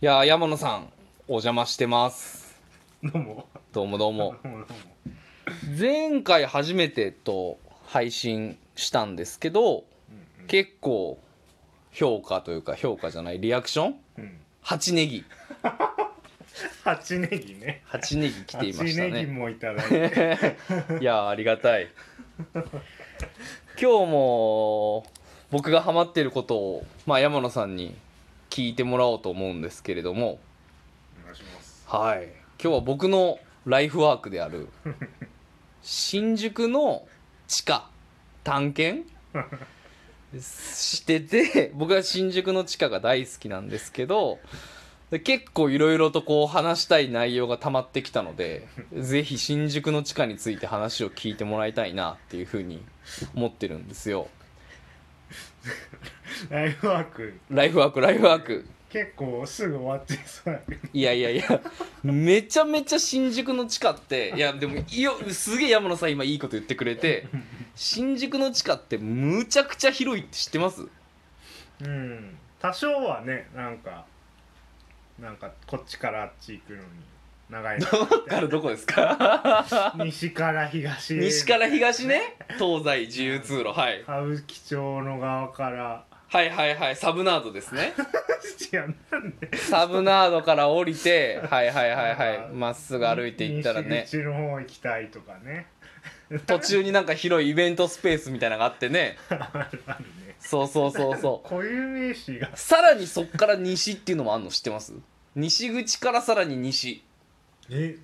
いやー山野さんお邪魔してます。どうも。どうもどうも。どうもどうも前回初めてと配信したんですけど結構評価というか評価じゃないリアクション？うん。うん8ネギ。八ネギね。8ネギ来ていました八ネギねもいただいて。いやーありがたい。今日も僕がハマってることを、まあ、山野さんに聞いてもらおうと思うんですけれども。お願いします。はい。今日は僕のライフワークである。新宿の地下。探検。してて僕は新宿の地下が大好きなんですけど。で結構いろいろとこう話したい内容が溜まってきたのでぜひ新宿の地下について話を聞いてもらいたいなっていうふうに思ってるんですよ ライフワーク。ライフワークライフワーク。結構すぐ終わっちゃいそうだけど。いやいやいやめちゃめちゃ新宿の地下っていやでもいよすげえ山野さん今いいこと言ってくれて新宿の地下ってむちゃくちゃ広いって知ってます？うん。多少はねなんかなんかこっちからあっち行くのに長いどっからどこですか？西から東へ。西から東ね？東西自由通路はい。歌舞伎町の側からはいはいはい。サブナードですね。いやなんで？サブナードから降りてはいはいはいはい。まっすぐ歩いていったらね。西口の方行きたいとかね。途中になんか広いイベントスペースみたいなのがあってね。あるあるね。そうそうそうそう。固有名詞が。さらにそっから西っていうのもあんの知ってます？西口からさらに西。え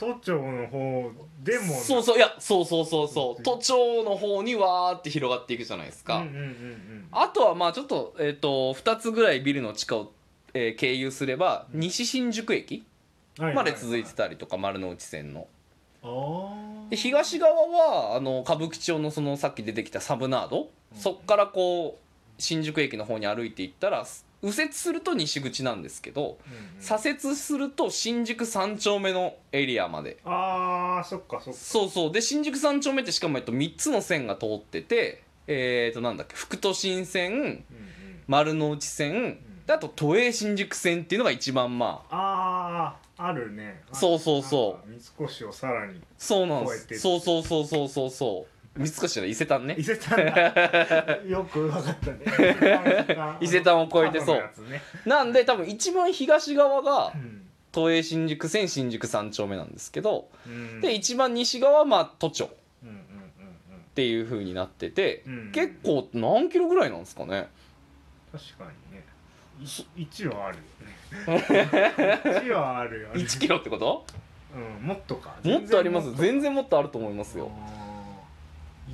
都庁の方でもそうそういやそうそうそうそう。都庁の方にわーって広がっていくじゃないですか、うんうんうんあとはまあちょっと,、えー、と2つぐらいビルの地下を、えー経由すれば西新宿駅うんまで続いてたりとか丸の内線の。で東側はあの歌舞伎町のそのさっき出てきたサブナード。そっからこう新宿駅の方に歩いていったら右折すると西口なんですけど左折すると新宿三丁目のエリアまで。あーそっかそっか。そうそう。で新宿三丁目ってしかもえっと3つの線が通っててえっ、となんだっけ副都心線丸の内線であと都営新宿線っていうのが一番まああーあるね。あそうそうそう。三越をさらにそうなんです。そうそうそうそうそうそう三越じゃない伊勢丹ね。伊勢丹だ。よく分かったね。伊勢丹を越えてそう。ね。なんで多分一番東側がうん。都営新宿線新宿三丁目なんですけどうん。で一番西側はまあ都庁っうんうんうん。ていう風になっててうん。結構何キロぐらいなんですかね。確かにね。い 一はあるよね。一はあるよね。1キロってこと？うんもっとか。もっとあります。然全然もっとあると思いますよ。あ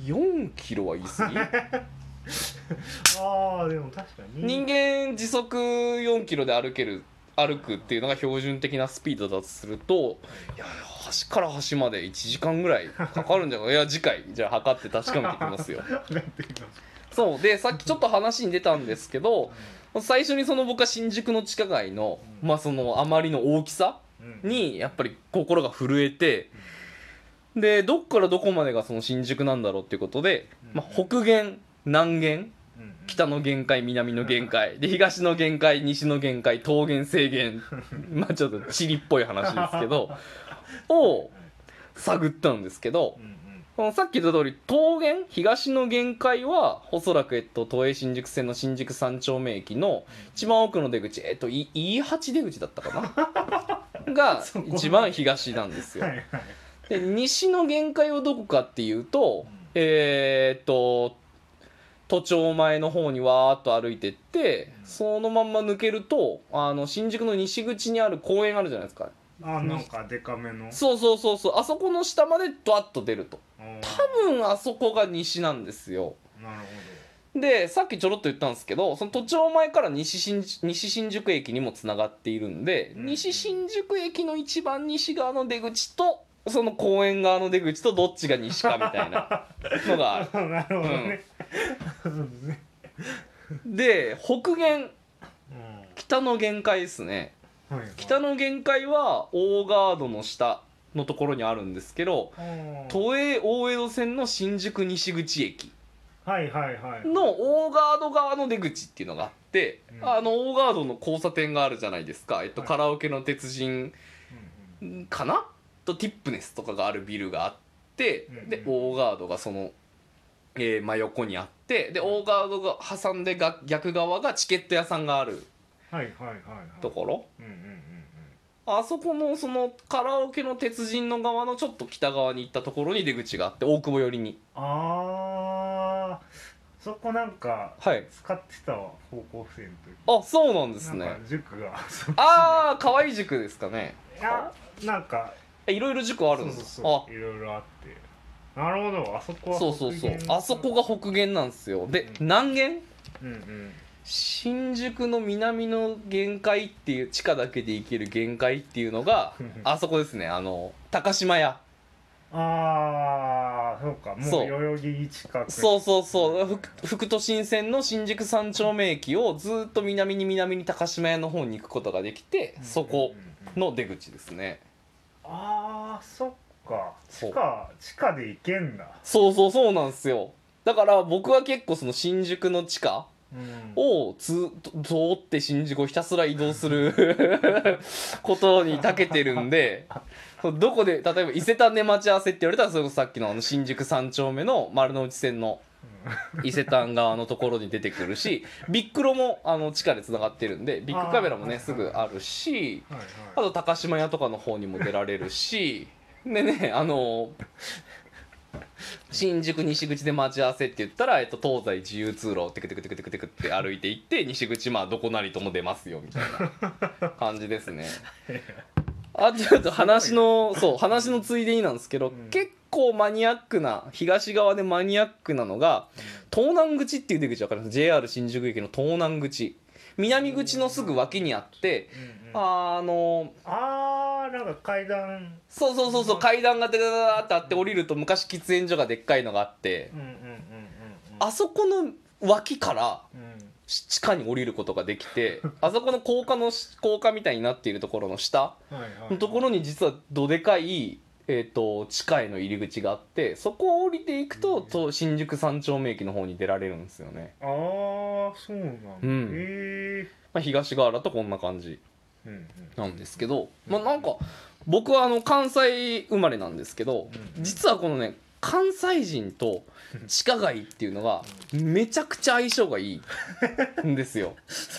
4キロは言い過ぎ？ー あーでも確かに。人間時速4キロで歩ける歩くっていうのが標準的なスピードだとするといや端から端まで1時間ぐらいかかるんじゃない？いや次回じゃあ測って確かめていきますよ。そうでさっきちょっと話に出たんですけど最初にその僕は新宿の地下街のまあそのあまりの大きさうん。にやっぱり心が震えてでどっからどこまでがその新宿なんだろうっていうことで、まあ、北限南限北の限界南の限界で東の限界西の限界東限西限 まあちょっと地理っぽい話ですけど を探ったんですけどうんうん。このさっき言った通り東限東の限界はおそらく、えっと、都営新宿線の新宿三丁目駅の一番奥の出口、えっと、い E8 出口だったかな？が一番東なんですよ。はいはいで西の限界はどこかっていうと、うん。えーっと都庁前の方にわーっと歩いてって、うん。そのまんま抜けるとあの新宿の西口にある公園あるじゃないですか。あなんかデカめの。そうそうそうそう。あそこの下までドワッと出ると。多分あそこが西なんですよ。なるほでさっきちょろっと言ったんですけどその都庁前から西新西新宿駅にもつながっているんで、うん。西新宿駅の一番西側の出口とその公園側の出口とどっちが西かみたいなのがある。どなるほどね。そうねで北限うん北の限界ですね。はいはい。北の限界は大ガードの下のところにあるんですけどうん。都営大江戸線の新宿西口駅の大ガード側の出口っていうのがあってうん。あのオーガードの交差点があるじゃないですか、えっと、はい。カラオケの鉄人かな？とティップネスとかがあるビルがあって、うんでオーガードがその、えー真横にあってでオーガードが挟んでが逆側がチケット屋さんがあるはいはいはいはい。ところ。うんうんうんうん。あそこのそのカラオケの鉄人の側のちょっと北側に行ったところに出口があって大久保寄りに。あー。そこなんかはい。使ってたわ高校生の時あそうなんですね。塾がああ河合塾ですかね。いやなんかえいろいろ塾あるんですそうそう。いろいろあって。なるほど。あそこはあそうそうそう。あそこが北限なんですよ。でうん。南限？うんうん。新宿の南の限界っていう地下だけで行ける限界っていうのが あそこですね。あの高島屋。ああそうか。もそう。う代々木近く。そうそうそう。ふ副都心線の新宿三丁目駅をずっと南に南に高島屋の方に行くことができてうん。そこの出口ですねああそっか。地下地下で行けんだ。そうそうそうなんですよ。だから僕は結構その新宿の地下うん。をつ通って新宿をひたすら移動する ことに長けてるんでどこで例えば伊勢丹で待ち合わせって言われたらそれこそさっきのあの新宿三丁目の丸の内線の伊勢丹側のところに出てくるしビックロもあの地下でつながってるんでビッグカメラもねすぐあるしあと高島屋とかの方にも出られるし でねあの新宿西口で待ち合わせって言ったら、えっと、東西自由通路をテクテクテクテクテクって歩いていって西口まあどこなりとも出ますよみたいな感じですね。あちょっと話のそう話のついでになんですけど、うん。結構マニアックな東側でマニアックなのが東南口っていう出口分かります？JR 新宿駅の東南口。南口のすぐ脇にあってあのあーなんか階段。そうそうそうそう階段がダダダダってあって降りると昔喫煙所がでっかいのがあって。あそこの脇からうん地下に降りることができてあそこの高架の高架みたいになっているところの下のところに実はどでかい、えー、と地下への入り口があってそこを降りていくとと新宿三丁目駅の方に出られるんですよね、ああそうなんだ、うん。へえまあ、東側だとこんな感じなんですけど、まあ、なんか僕はあの関西生まれなんですけどうん。実はこのね関西人と地下街っていうのがめちゃくちゃ相性がいいんですよ。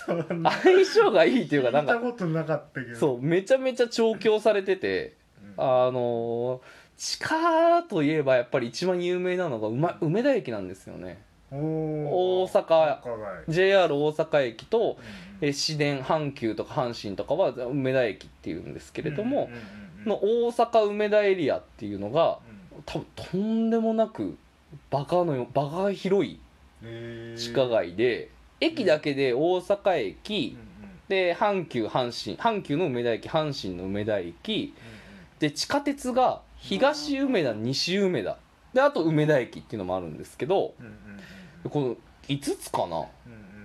相性がいいっていうかなんかことなかったけど。そうめちゃめちゃ調教されててうん。あのー地下といえばやっぱり一番有名なのが梅梅田駅なんですよね。お大阪。阪 JR 大阪駅とうえ市電阪急とか阪神とかは梅田駅っていうんですけれどもうんの大阪梅田エリアっていうのがうん多分とんでもなくバカのよバカ広い地下街で駅だけで大阪駅で阪急阪神阪急の梅田駅阪神の梅田駅で地下鉄が東梅田西梅田であと梅田駅っていうのもあるんですけどこの5つかな？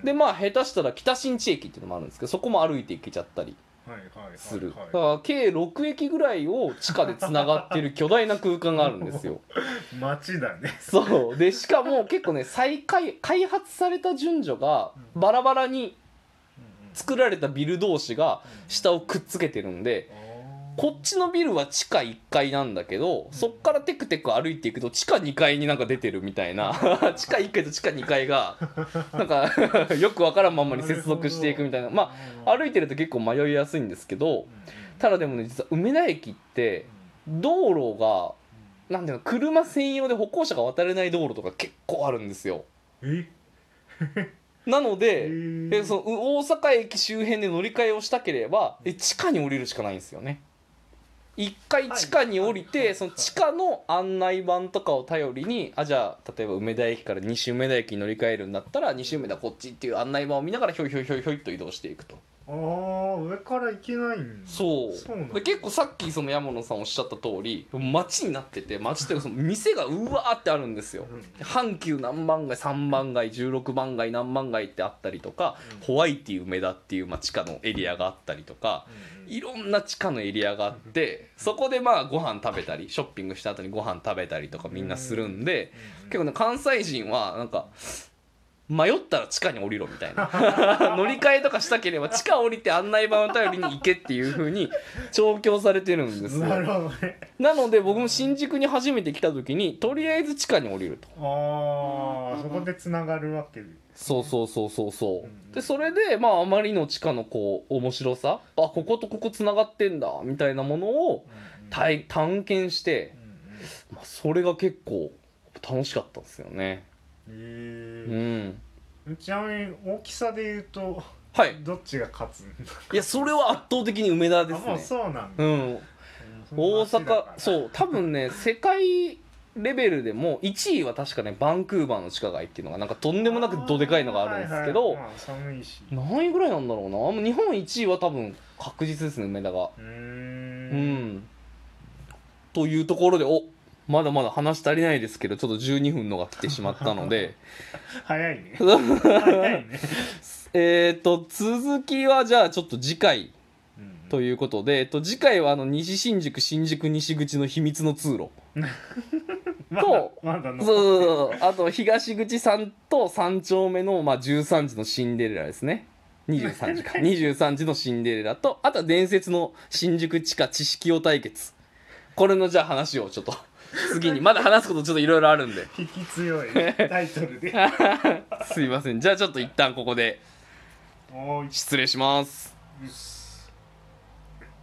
でまあ下手したら北新地駅っていうのもあるんですけどそこも歩いて行けちゃったりはいはいはいするだはいから計6駅ぐらいを地下でつながってる巨大な空間があるんですよ。街だね。そう。でしかも結構ね再開開発された順序がバラバラに作られたビル同士が下をくっつけてるんでこっちのビルは地下1階なんだけどそっからテクテク歩いていくと地下2階になんか出てるみたいな。地下1階と地下2階が なんか よくわからんまんまに接続していくみたいな。まあ歩いてると結構迷いやすいんですけどただでもね実は梅田駅って道路がなんていうの車専用で歩行者が渡れない道路とか結構あるんですよ。え？なのでへー。でそのう大阪駅周辺で乗り換えをしたければえ地下に降りるしかないんですよね一回地下に降りて、はいその地下の案内板とかを頼りにあじゃあ例えば梅田駅から西梅田駅に乗り換えるんだったら西梅田こっちっていう案内板を見ながらひょいひょいひょいひょいと移動していくとああ上から行けないんだ。そう。そうなんだ。で結構さっきその山野さんおっしゃった通り街になってて街っていうかその店がうわーってあるんですよ。うん。阪急何番街3番街16番街何番街ってあったりとか、うん。ホワイティ梅田っていう、まあ、地下のエリアがあったりとかいろんな地下のエリアがあってそこでまあご飯食べたりショッピングした後にご飯食べたりとかみんなするんで結構ね関西人はなんか迷ったら地下に降りろみたいな。乗り換えとかしたければ地下降りて案内板を頼りに行けっていう風に調教されてるんですよ。なるほどね。なので僕も新宿に初めて来た時にとりあえず地下に降りると。ああそこでつながるわけ。でそうそうそうそうそう、うんでそれでまああまりの地下のこう面白さ。あこことここつながってんだみたいなものを体探検してうん、うん。まあ、それが結構楽しかったですよねへうん。えちなみに大きさで言うとはい。どっちが勝つ？んだいやそれは圧倒的に梅田ですね。そうなんだ、うん。大阪そう。多分ね世界レベルでも1位は確かねバンクーバーの地下街っていうのがなんかとんでもなくどでかいのがあるんですけど、はいはい。まあ寒いし。何位ぐらいなんだろうな？もう日本1位は多分確実ですね梅田が。うん。というところでおまだまだ話足りないですけどちょっと12分のが来てしまったので。早いね。早いね、えっと続きはじゃあちょっと次回うん。ということで、えっと、次回はあの西新宿新宿西口の秘密の通路 とそうそうそうあと東口さんと3丁目の、まあ、13時のシンデレラですね。23時か。23時のシンデレラとあとは伝説の新宿地下知識王対決。これのじゃあ話をちょっと次にまだ話すことちょっといろいろあるんで。引き強い。タイトルで。すいません。じゃあちょっと一旦ここで。失礼します